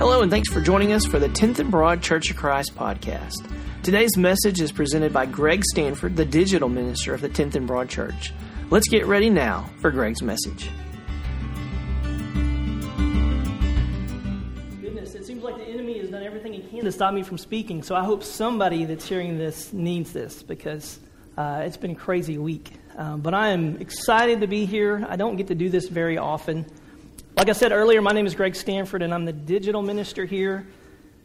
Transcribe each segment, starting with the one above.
Hello, and thanks for joining us for the 10th and Broad Church of Christ podcast. Today's message is presented by Greg Stanford, the digital minister of the 10th and Broad Church. Let's get ready now for Greg's message. Goodness, it seems like the enemy has done everything he can to stop me from speaking, so I hope somebody that's hearing this needs this because uh, it's been a crazy week. Um, but I am excited to be here. I don't get to do this very often. Like I said earlier, my name is Greg Stanford, and I'm the digital minister here.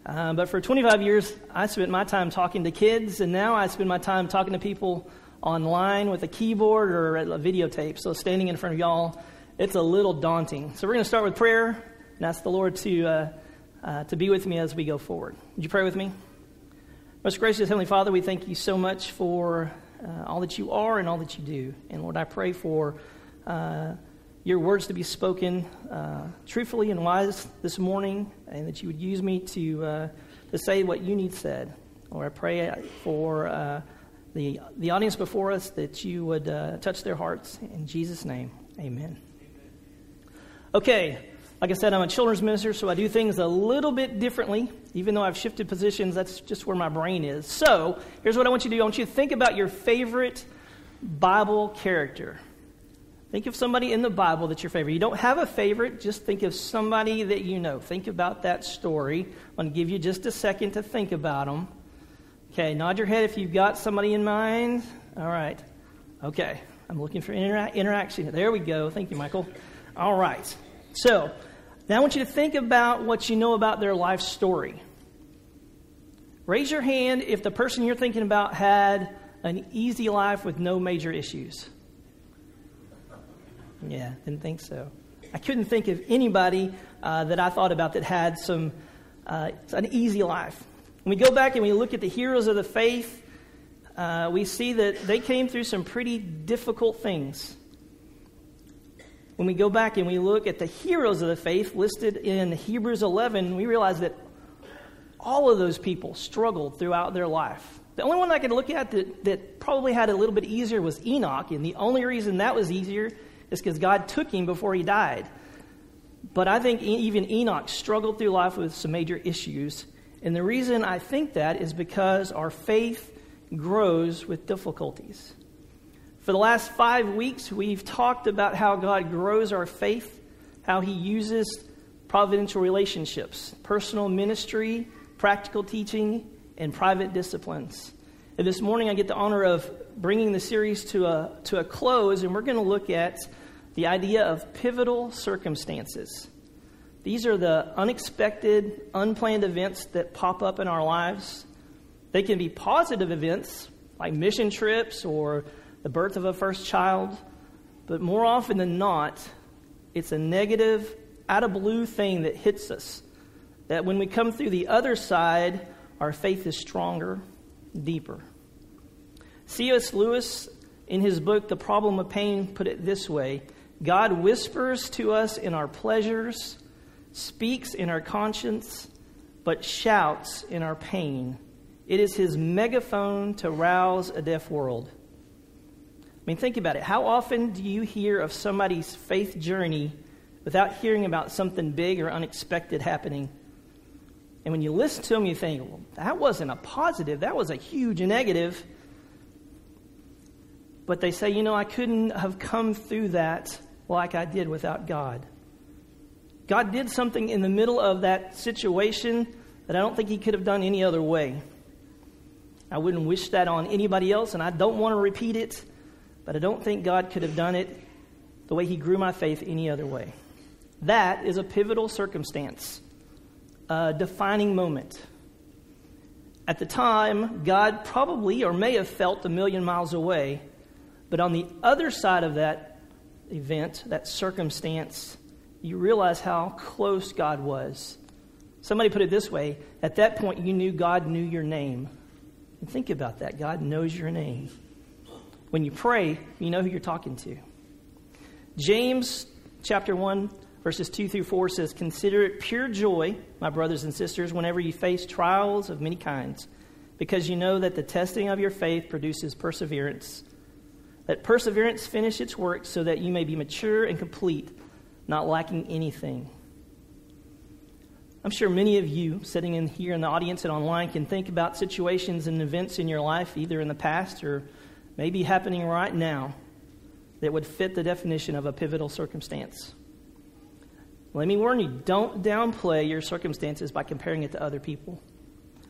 Uh, but for 25 years, I spent my time talking to kids, and now I spend my time talking to people online with a keyboard or a videotape. So standing in front of y'all, it's a little daunting. So we're going to start with prayer and ask the Lord to, uh, uh, to be with me as we go forward. Would you pray with me? Most gracious Heavenly Father, we thank you so much for uh, all that you are and all that you do. And Lord, I pray for uh, your words to be spoken uh, truthfully and wise this morning, and that you would use me to, uh, to say what you need said. Lord, I pray for uh, the, the audience before us that you would uh, touch their hearts. In Jesus' name, amen. Okay, like I said, I'm a children's minister, so I do things a little bit differently. Even though I've shifted positions, that's just where my brain is. So, here's what I want you to do I want you to think about your favorite Bible character. Think of somebody in the Bible that's your favorite. You don't have a favorite, just think of somebody that you know. Think about that story. I'm going to give you just a second to think about them. Okay, nod your head if you've got somebody in mind. All right. Okay, I'm looking for intera- interaction. There we go. Thank you, Michael. All right. So, now I want you to think about what you know about their life story. Raise your hand if the person you're thinking about had an easy life with no major issues. Yeah, didn't think so. I couldn't think of anybody uh, that I thought about that had some uh, an easy life. When we go back and we look at the heroes of the faith, uh, we see that they came through some pretty difficult things. When we go back and we look at the heroes of the faith listed in Hebrews 11, we realize that all of those people struggled throughout their life. The only one I could look at that, that probably had a little bit easier was Enoch, and the only reason that was easier is because God took him before he died. But I think even Enoch struggled through life with some major issues. And the reason I think that is because our faith grows with difficulties. For the last five weeks, we've talked about how God grows our faith, how he uses providential relationships, personal ministry, practical teaching, and private disciplines. And this morning, I get the honor of bringing the series to a, to a close, and we're going to look at the idea of pivotal circumstances. These are the unexpected, unplanned events that pop up in our lives. They can be positive events, like mission trips or the birth of a first child, but more often than not, it's a negative, out of blue thing that hits us. That when we come through the other side, our faith is stronger, deeper. C.S. Lewis, in his book, The Problem of Pain, put it this way God whispers to us in our pleasures, speaks in our conscience, but shouts in our pain. It is his megaphone to rouse a deaf world. I mean, think about it. How often do you hear of somebody's faith journey without hearing about something big or unexpected happening? And when you listen to them, you think, well, that wasn't a positive, that was a huge negative. But they say, you know, I couldn't have come through that like I did without God. God did something in the middle of that situation that I don't think He could have done any other way. I wouldn't wish that on anybody else, and I don't want to repeat it, but I don't think God could have done it the way He grew my faith any other way. That is a pivotal circumstance, a defining moment. At the time, God probably or may have felt a million miles away but on the other side of that event, that circumstance, you realize how close God was. Somebody put it this way at that point, you knew God knew your name. And think about that God knows your name. When you pray, you know who you're talking to. James chapter 1, verses 2 through 4 says, Consider it pure joy, my brothers and sisters, whenever you face trials of many kinds, because you know that the testing of your faith produces perseverance. Let perseverance finish its work so that you may be mature and complete, not lacking anything. I'm sure many of you sitting in here in the audience and online can think about situations and events in your life, either in the past or maybe happening right now, that would fit the definition of a pivotal circumstance. Let me warn you don't downplay your circumstances by comparing it to other people.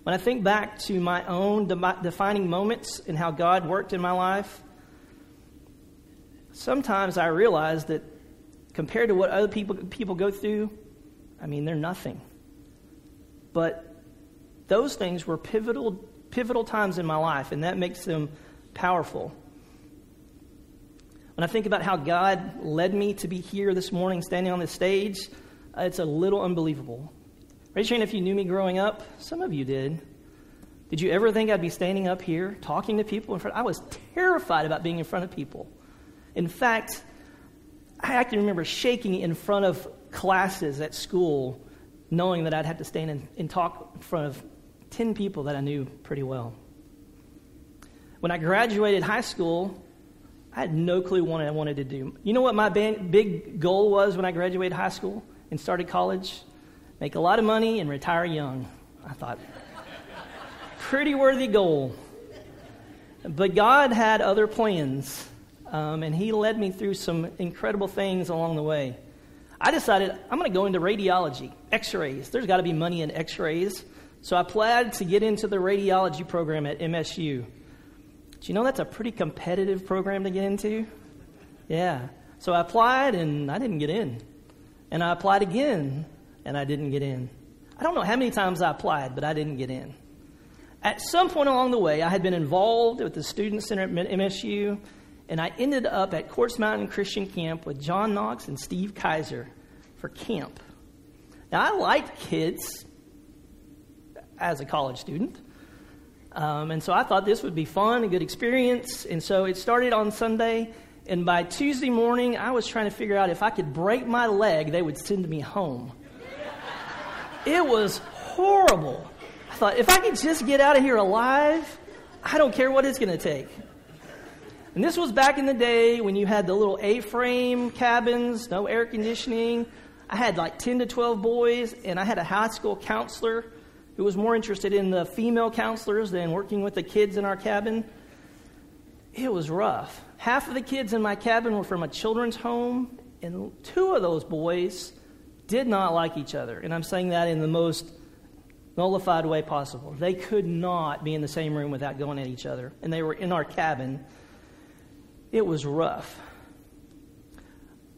When I think back to my own defining moments and how God worked in my life, sometimes I realize that compared to what other people, people go through, I mean, they're nothing. But those things were pivotal, pivotal times in my life, and that makes them powerful. When I think about how God led me to be here this morning, standing on this stage, uh, it's a little unbelievable. Raise your hand if you knew me growing up. Some of you did. Did you ever think I'd be standing up here talking to people in front? I was terrified about being in front of people. In fact, I can remember shaking in front of classes at school knowing that I'd have to stand and, and talk in front of 10 people that I knew pretty well. When I graduated high school, I had no clue what I wanted to do. You know what my big goal was when I graduated high school and started college? Make a lot of money and retire young. I thought, pretty worthy goal. But God had other plans, um, and He led me through some incredible things along the way. I decided I'm going to go into radiology, x rays. There's got to be money in x rays. So I applied to get into the radiology program at MSU. Do you know that's a pretty competitive program to get into? Yeah. So I applied and I didn't get in. And I applied again and I didn't get in. I don't know how many times I applied, but I didn't get in. At some point along the way, I had been involved with the Student Center at MSU and I ended up at Quartz Mountain Christian Camp with John Knox and Steve Kaiser for camp. Now, I liked kids as a college student. Um, and so I thought this would be fun, a good experience. And so it started on Sunday. And by Tuesday morning, I was trying to figure out if I could break my leg, they would send me home. It was horrible. I thought, if I could just get out of here alive, I don't care what it's going to take. And this was back in the day when you had the little A frame cabins, no air conditioning. I had like 10 to 12 boys, and I had a high school counselor who was more interested in the female counselors than working with the kids in our cabin. It was rough. Half of the kids in my cabin were from a children's home, and two of those boys did not like each other. And I'm saying that in the most nullified way possible. They could not be in the same room without going at each other. And they were in our cabin it was rough.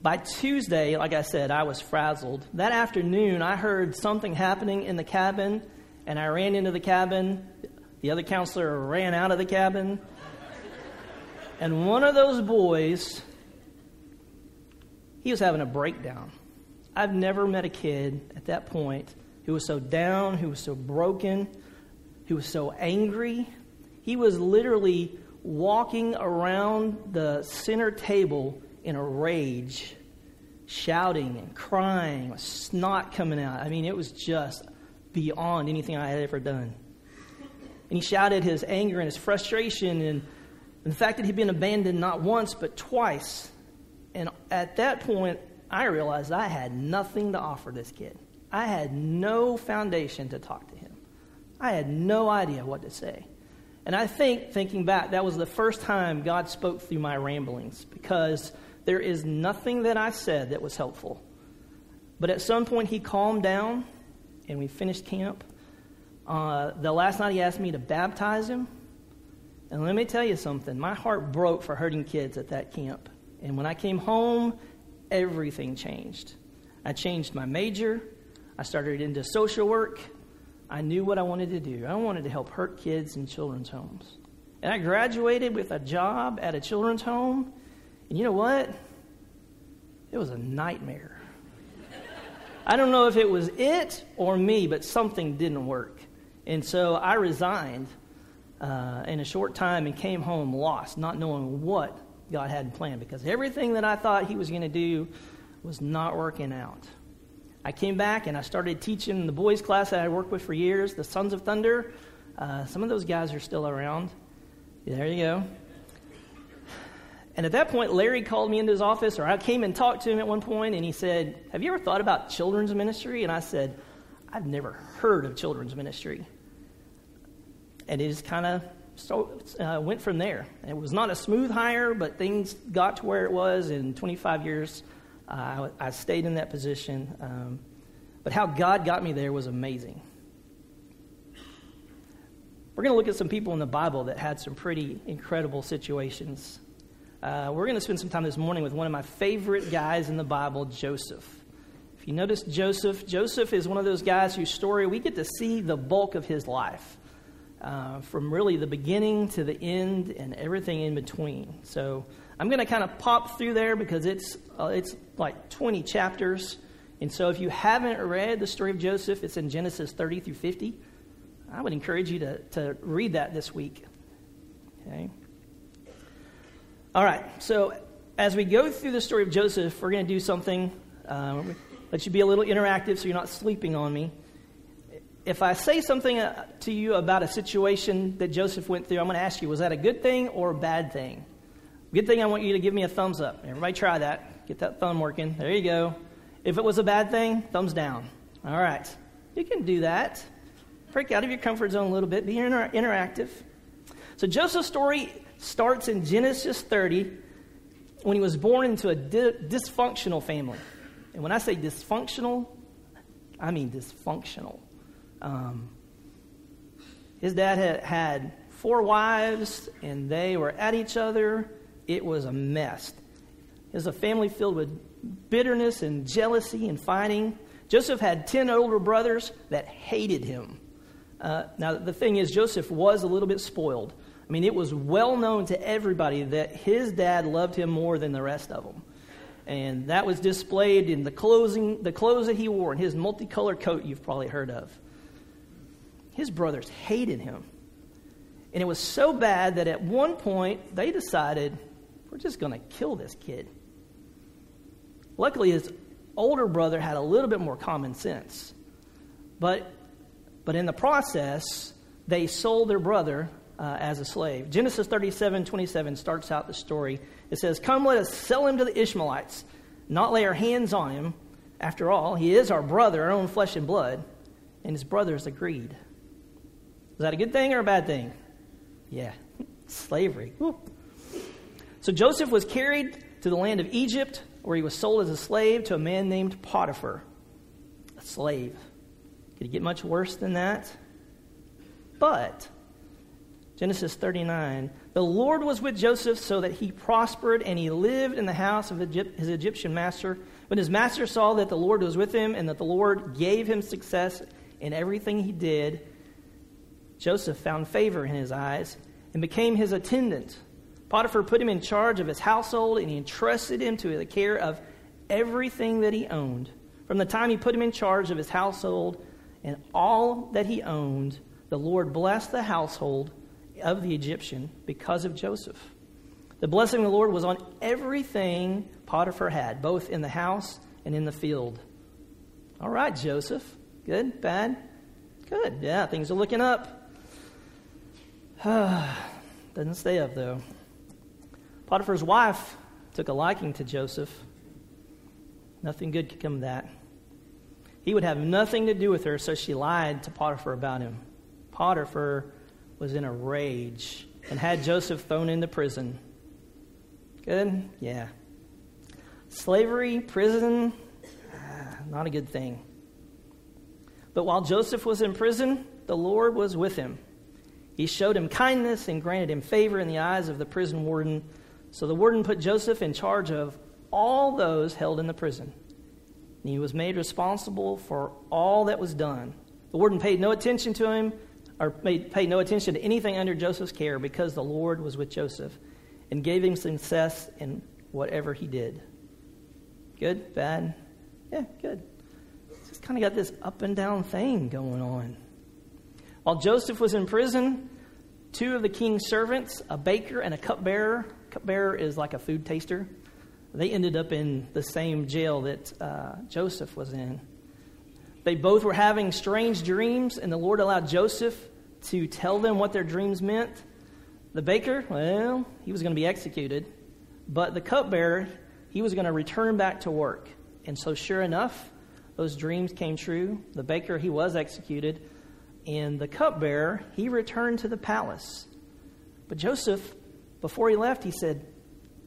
By Tuesday, like I said, I was frazzled. That afternoon, I heard something happening in the cabin, and I ran into the cabin. The other counselor ran out of the cabin. And one of those boys, he was having a breakdown. I've never met a kid at that point who was so down, who was so broken, who was so angry. He was literally walking around the center table in a rage, shouting and crying, snot coming out. I mean, it was just beyond anything I had ever done. And he shouted his anger and his frustration and, and the fact that he'd been abandoned not once but twice. And at that point, I realized I had nothing to offer this kid. I had no foundation to talk to him. I had no idea what to say. And I think, thinking back, that was the first time God spoke through my ramblings because there is nothing that I said that was helpful. But at some point, he calmed down and we finished camp. Uh, the last night, he asked me to baptize him. And let me tell you something my heart broke for hurting kids at that camp. And when I came home, everything changed. I changed my major, I started into social work, I knew what I wanted to do. I wanted to help hurt kids in children's homes. And I graduated with a job at a children's home. And you know what? It was a nightmare. I don't know if it was it or me, but something didn't work. And so I resigned uh, in a short time and came home lost, not knowing what God had planned because everything that I thought He was going to do was not working out. I came back and I started teaching the boys' class that I worked with for years, the Sons of Thunder. Uh, some of those guys are still around. There you go. And at that point, Larry called me into his office, or I came and talked to him at one point, and he said, Have you ever thought about children's ministry? And I said, I've never heard of children's ministry. And it just kind of so, uh, went from there. It was not a smooth hire, but things got to where it was. In 25 years, I, I, stayed in that position. Um, but how God got me there was amazing. We're going to look at some people in the Bible that had some pretty incredible situations. Uh, we're going to spend some time this morning with one of my favorite guys in the Bible, Joseph. If you notice Joseph, Joseph is one of those guys whose story we get to see the bulk of his life, uh, from really the beginning to the end and everything in between. So I'm going to kind of pop through there because it's uh, it's like 20 chapters, and so if you haven't read the story of Joseph, it's in Genesis 30 through 50. I would encourage you to, to read that this week. Okay. All right, so as we go through the story of Joseph, we're going to do something uh, that should be a little interactive so you're not sleeping on me. If I say something uh, to you about a situation that Joseph went through, I'm going to ask you, was that a good thing or a bad thing? Good thing, I want you to give me a thumbs up. Everybody try that. Get that thumb working. There you go. If it was a bad thing, thumbs down. All right. You can do that. Break out of your comfort zone a little bit. Be inter- interactive. So Joseph's story starts in Genesis 30 when he was born into a di- dysfunctional family. And when I say dysfunctional, I mean dysfunctional. Um, his dad had, had four wives, and they were at each other. It was a mess. It was a family filled with bitterness and jealousy and fighting. Joseph had 10 older brothers that hated him. Uh, now, the thing is, Joseph was a little bit spoiled. I mean, it was well known to everybody that his dad loved him more than the rest of them. And that was displayed in the, clothing, the clothes that he wore and his multicolored coat you've probably heard of. His brothers hated him. And it was so bad that at one point they decided, we're just going to kill this kid. Luckily, his older brother had a little bit more common sense. But, but in the process, they sold their brother uh, as a slave. Genesis 37 27 starts out the story. It says, Come, let us sell him to the Ishmaelites, not lay our hands on him. After all, he is our brother, our own flesh and blood. And his brothers agreed. Is that a good thing or a bad thing? Yeah, slavery. So Joseph was carried to the land of Egypt, where he was sold as a slave to a man named Potiphar. A slave. Could it get much worse than that? But Genesis 39. The Lord was with Joseph so that he prospered and he lived in the house of his Egyptian master. When his master saw that the Lord was with him and that the Lord gave him success in everything he did, Joseph found favor in his eyes and became his attendant. Potiphar put him in charge of his household and he entrusted him to the care of everything that he owned. From the time he put him in charge of his household and all that he owned, the Lord blessed the household of the Egyptian because of Joseph. The blessing of the Lord was on everything Potiphar had, both in the house and in the field. All right, Joseph. Good? Bad? Good. Yeah, things are looking up. Doesn't stay up, though. Potiphar's wife took a liking to Joseph. Nothing good could come of that. He would have nothing to do with her, so she lied to Potiphar about him. Potiphar was in a rage and had Joseph thrown into prison. Good? Yeah. Slavery, prison, ah, not a good thing. But while Joseph was in prison, the Lord was with him. He showed him kindness and granted him favor in the eyes of the prison warden. So the warden put Joseph in charge of all those held in the prison. And he was made responsible for all that was done. The warden paid no attention to him or made, paid no attention to anything under Joseph's care because the Lord was with Joseph and gave him success in whatever he did. Good? Bad? Yeah, good. Just kind of got this up and down thing going on. While Joseph was in prison, two of the king's servants, a baker and a cupbearer, cupbearer is like a food taster, they ended up in the same jail that uh, Joseph was in. They both were having strange dreams, and the Lord allowed Joseph to tell them what their dreams meant. The baker, well, he was going to be executed, but the cupbearer, he was going to return back to work. And so, sure enough, those dreams came true. The baker, he was executed. And the cupbearer, he returned to the palace. But Joseph, before he left, he said,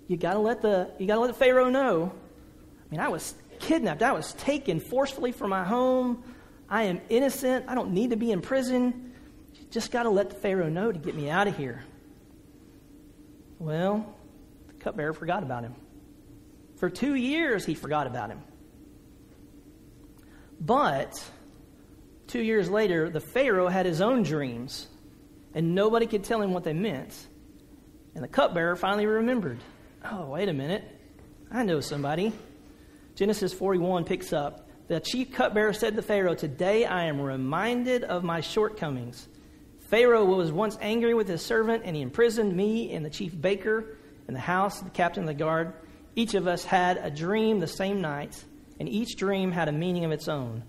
You gotta let the you gotta let the Pharaoh know. I mean, I was kidnapped, I was taken forcefully from my home. I am innocent, I don't need to be in prison. You just gotta let the Pharaoh know to get me out of here. Well, the cupbearer forgot about him. For two years, he forgot about him. But two years later, the Pharaoh had his own dreams, and nobody could tell him what they meant. And the cupbearer finally remembered oh, wait a minute. I know somebody. Genesis 41 picks up. The chief cupbearer said to Pharaoh, Today I am reminded of my shortcomings. Pharaoh was once angry with his servant, and he imprisoned me and the chief baker in the house of the captain of the guard. Each of us had a dream the same night, and each dream had a meaning of its own.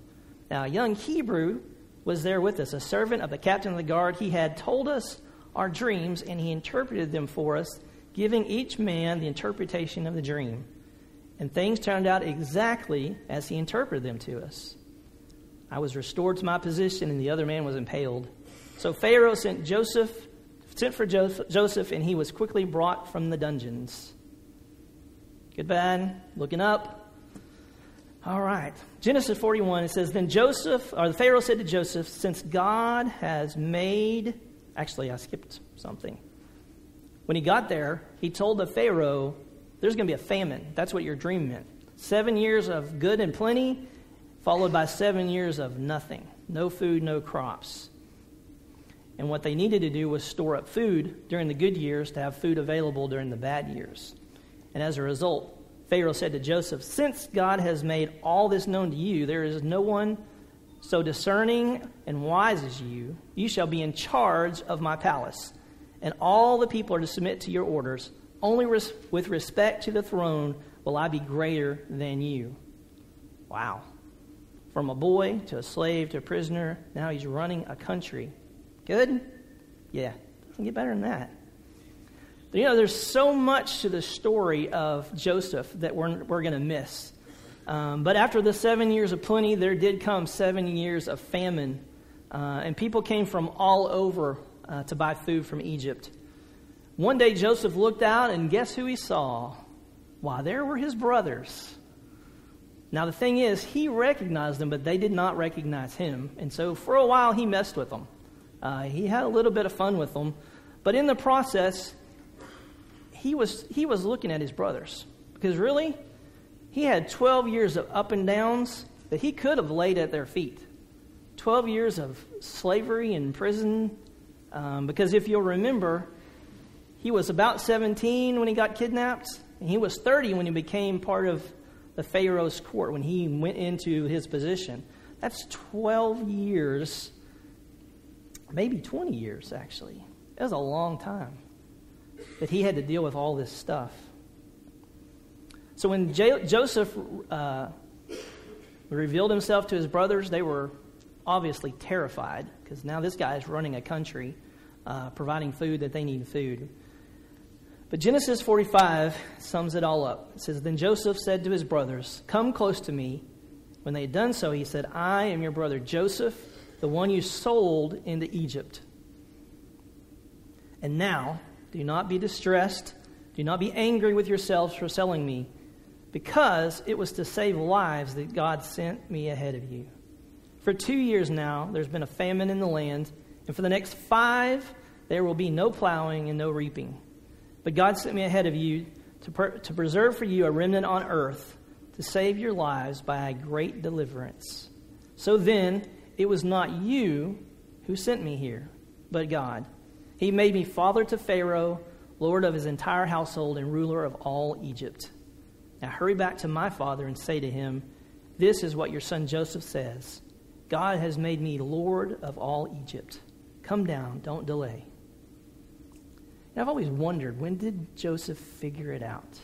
Now, a young Hebrew was there with us, a servant of the captain of the guard. He had told us our dreams, and he interpreted them for us, giving each man the interpretation of the dream. And things turned out exactly as he interpreted them to us. I was restored to my position, and the other man was impaled. So Pharaoh sent Joseph, sent for Joseph, and he was quickly brought from the dungeons. Good, bad, looking up. All right. Genesis 41, it says, Then Joseph, or the Pharaoh said to Joseph, Since God has made, actually, I skipped something. When he got there, he told the Pharaoh, There's going to be a famine. That's what your dream meant. Seven years of good and plenty, followed by seven years of nothing. No food, no crops. And what they needed to do was store up food during the good years to have food available during the bad years. And as a result, Pharaoh said to Joseph, Since God has made all this known to you, there is no one so discerning and wise as you. You shall be in charge of my palace, and all the people are to submit to your orders. Only res- with respect to the throne will I be greater than you. Wow. From a boy to a slave to a prisoner, now he's running a country. Good? Yeah, doesn't get better than that. But, you know, there's so much to the story of Joseph that we're, we're going to miss. Um, but after the seven years of plenty, there did come seven years of famine. Uh, and people came from all over uh, to buy food from Egypt. One day, Joseph looked out, and guess who he saw? Why, there were his brothers. Now, the thing is, he recognized them, but they did not recognize him. And so, for a while, he messed with them. Uh, he had a little bit of fun with them, but in the process, he was, he was looking at his brothers. Because really, he had 12 years of up and downs that he could have laid at their feet. 12 years of slavery and prison. Um, because if you'll remember, he was about 17 when he got kidnapped, and he was 30 when he became part of the Pharaoh's court, when he went into his position. That's 12 years maybe 20 years, actually. It was a long time that he had to deal with all this stuff. So when J- Joseph uh, revealed himself to his brothers, they were obviously terrified because now this guy is running a country, uh, providing food that they need food. But Genesis 45 sums it all up. It says, Then Joseph said to his brothers, Come close to me. When they had done so, he said, I am your brother Joseph the one you sold into Egypt. And now, do not be distressed. Do not be angry with yourselves for selling me, because it was to save lives that God sent me ahead of you. For two years now, there's been a famine in the land, and for the next five, there will be no plowing and no reaping. But God sent me ahead of you to, per- to preserve for you a remnant on earth, to save your lives by a great deliverance. So then, it was not you who sent me here, but God. He made me father to Pharaoh, lord of his entire household, and ruler of all Egypt. Now hurry back to my father and say to him, This is what your son Joseph says God has made me lord of all Egypt. Come down, don't delay. And I've always wondered when did Joseph figure it out?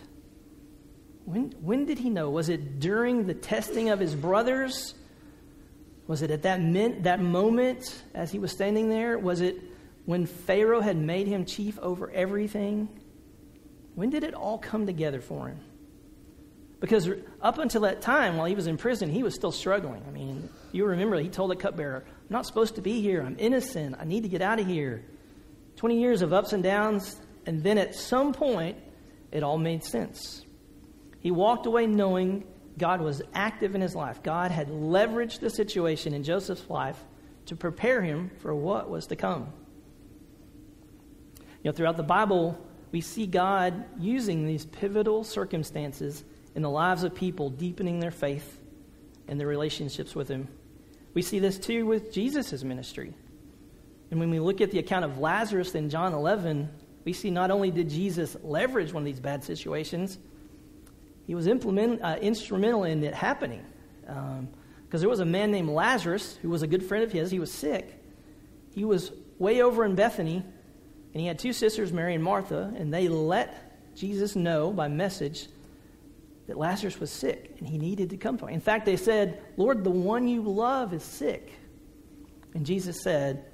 When, when did he know? Was it during the testing of his brothers? Was it at that, min- that moment as he was standing there? Was it when Pharaoh had made him chief over everything? When did it all come together for him? Because up until that time, while he was in prison, he was still struggling. I mean, you remember he told the cupbearer, I'm not supposed to be here. I'm innocent. I need to get out of here. 20 years of ups and downs, and then at some point, it all made sense. He walked away knowing God was active in his life. God had leveraged the situation in Joseph's life to prepare him for what was to come. You know, throughout the Bible, we see God using these pivotal circumstances in the lives of people, deepening their faith and their relationships with Him. We see this too with Jesus' ministry. And when we look at the account of Lazarus in John 11, we see not only did Jesus leverage one of these bad situations, he was implement, uh, instrumental in it happening. Because um, there was a man named Lazarus who was a good friend of his. He was sick. He was way over in Bethany, and he had two sisters, Mary and Martha, and they let Jesus know by message that Lazarus was sick and he needed to come to him. In fact, they said, Lord, the one you love is sick. And Jesus said,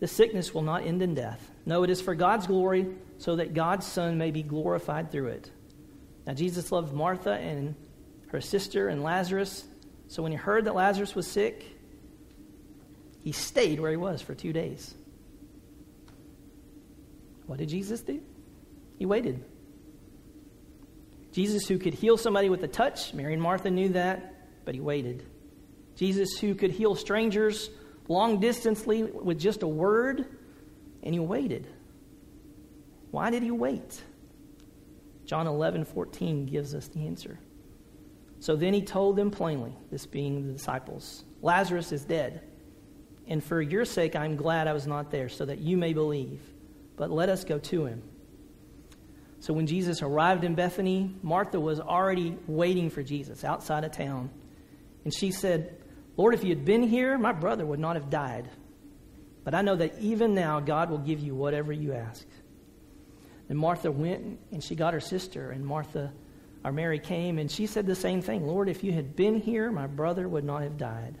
The sickness will not end in death. No, it is for God's glory, so that God's Son may be glorified through it. Now, Jesus loved Martha and her sister and Lazarus. So when he heard that Lazarus was sick, he stayed where he was for two days. What did Jesus do? He waited. Jesus, who could heal somebody with a touch, Mary and Martha knew that, but he waited. Jesus, who could heal strangers long distantly with just a word, and he waited. Why did he wait? John 11, 14 gives us the answer. So then he told them plainly, this being the disciples, Lazarus is dead. And for your sake, I'm glad I was not there, so that you may believe. But let us go to him. So when Jesus arrived in Bethany, Martha was already waiting for Jesus outside of town. And she said, Lord, if you had been here, my brother would not have died. But I know that even now God will give you whatever you ask. And Martha went and she got her sister, and Martha, our Mary, came and she said the same thing Lord, if you had been here, my brother would not have died.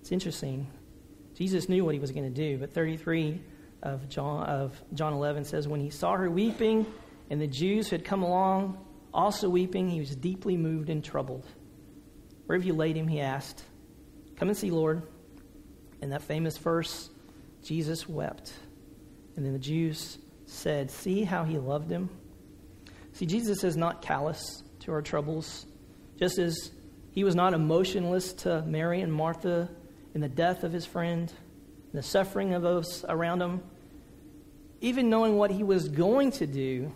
It's interesting. Jesus knew what he was going to do, but 33 of John, of John 11 says, When he saw her weeping, and the Jews who had come along also weeping, he was deeply moved and troubled. Where have you laid him? He asked. Come and see, Lord. In that famous verse, Jesus wept. And then the Jews said, See how he loved him? See, Jesus is not callous to our troubles, just as he was not emotionless to Mary and Martha in the death of his friend the suffering of those around him, even knowing what he was going to do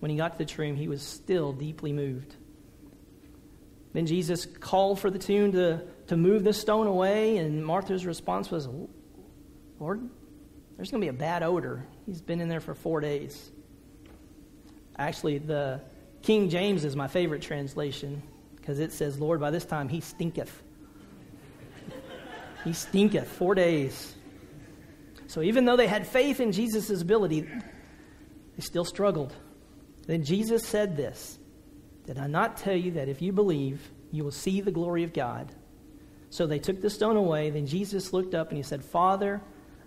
when he got to the tomb, he was still deeply moved. Then Jesus called for the tomb to, to move the stone away, and Martha's response was, Lord, there's going to be a bad odor. He's been in there for four days. Actually, the King James is my favorite translation because it says, Lord, by this time he stinketh. he stinketh. Four days. So even though they had faith in Jesus' ability, they still struggled. Then Jesus said this Did I not tell you that if you believe, you will see the glory of God? So they took the stone away. Then Jesus looked up and he said, Father,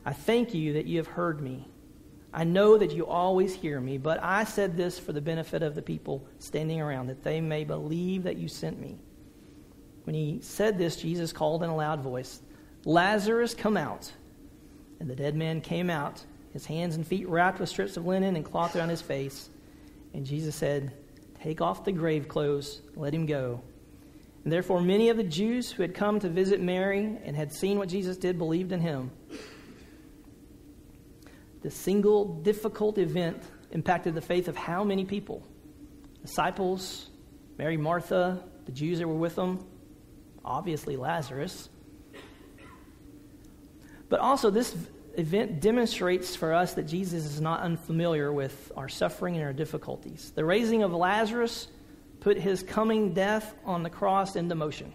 I thank you that you have heard me. I know that you always hear me, but I said this for the benefit of the people standing around, that they may believe that you sent me. When he said this, Jesus called in a loud voice, Lazarus, come out. And the dead man came out, his hands and feet wrapped with strips of linen and cloth around his face. And Jesus said, Take off the grave clothes, let him go. And therefore, many of the Jews who had come to visit Mary and had seen what Jesus did believed in him. The single difficult event impacted the faith of how many people? Disciples, Mary, Martha, the Jews that were with them, obviously Lazarus. But also, this event demonstrates for us that Jesus is not unfamiliar with our suffering and our difficulties. The raising of Lazarus put his coming death on the cross into motion.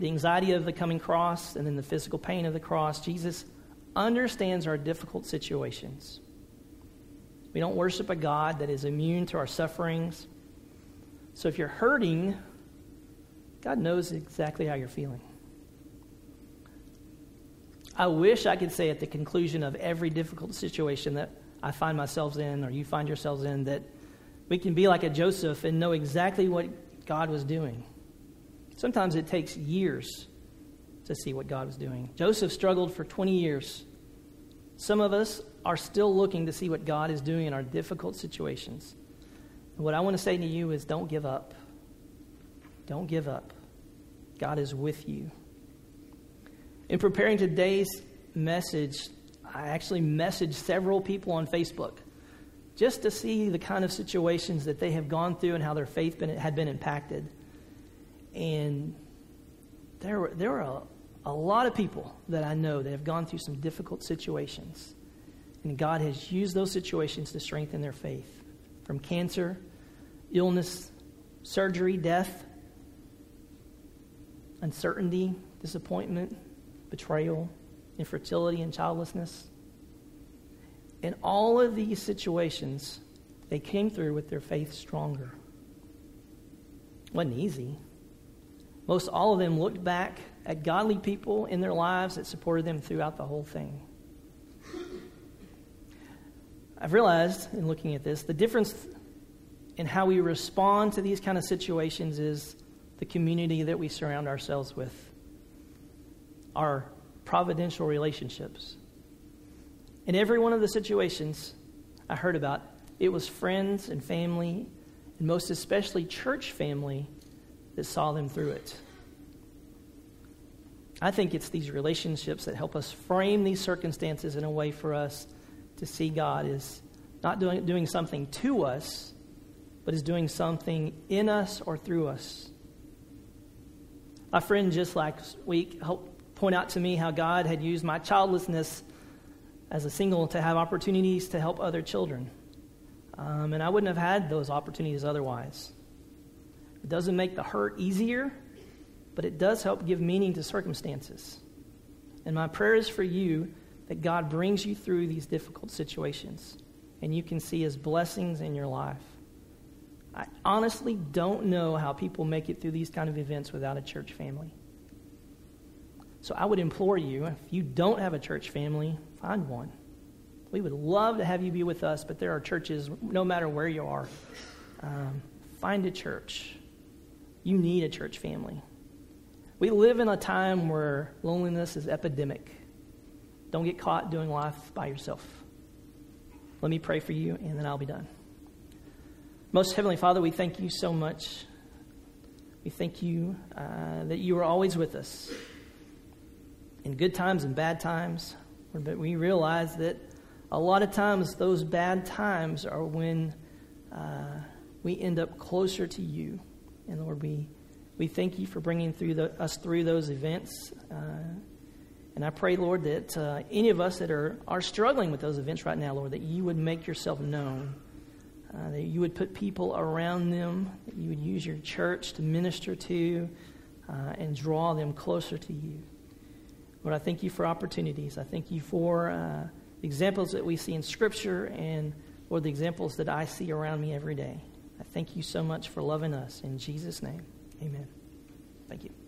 The anxiety of the coming cross and then the physical pain of the cross, Jesus understands our difficult situations. We don't worship a God that is immune to our sufferings. So if you're hurting, God knows exactly how you're feeling. I wish I could say at the conclusion of every difficult situation that I find myself in or you find yourselves in that We can be like a Joseph and know exactly what God was doing. Sometimes it takes years to see what God was doing. Joseph struggled for 20 years. Some of us are still looking to see what God is doing in our difficult situations. And what I want to say to you is don't give up. Don't give up. God is with you. In preparing today's message, I actually messaged several people on Facebook just to see the kind of situations that they have gone through and how their faith been, had been impacted. And there were, there were a, a lot of people that I know that have gone through some difficult situations. And God has used those situations to strengthen their faith from cancer, illness, surgery, death, uncertainty, disappointment, betrayal, infertility, and childlessness. In all of these situations, they came through with their faith stronger. It wasn't easy. Most all of them looked back at godly people in their lives that supported them throughout the whole thing. I've realized in looking at this, the difference in how we respond to these kind of situations is the community that we surround ourselves with, our providential relationships. In every one of the situations I heard about, it was friends and family, and most especially church family, that saw them through it. I think it's these relationships that help us frame these circumstances in a way for us to see God is not doing, doing something to us, but is doing something in us or through us. My friend just last week helped point out to me how God had used my childlessness as a single to have opportunities to help other children. Um, and I wouldn't have had those opportunities otherwise. It doesn't make the hurt easier, but it does help give meaning to circumstances. And my prayer is for you that God brings you through these difficult situations and you can see his blessings in your life. I honestly don't know how people make it through these kind of events without a church family. So I would implore you, if you don't have a church family, find one. We would love to have you be with us, but there are churches no matter where you are. Um, find a church. You need a church family. We live in a time where loneliness is epidemic. Don't get caught doing life by yourself. Let me pray for you, and then I'll be done. Most Heavenly Father, we thank you so much. We thank you uh, that you are always with us in good times and bad times. But we realize that a lot of times those bad times are when uh, we end up closer to you. And Lord, we, we thank you for bringing through the, us through those events. Uh, and I pray, Lord, that uh, any of us that are, are struggling with those events right now, Lord, that you would make yourself known, uh, that you would put people around them, that you would use your church to minister to uh, and draw them closer to you. Lord, I thank you for opportunities. I thank you for uh, examples that we see in Scripture and, Lord, the examples that I see around me every day. I thank you so much for loving us. In Jesus' name, amen. Thank you.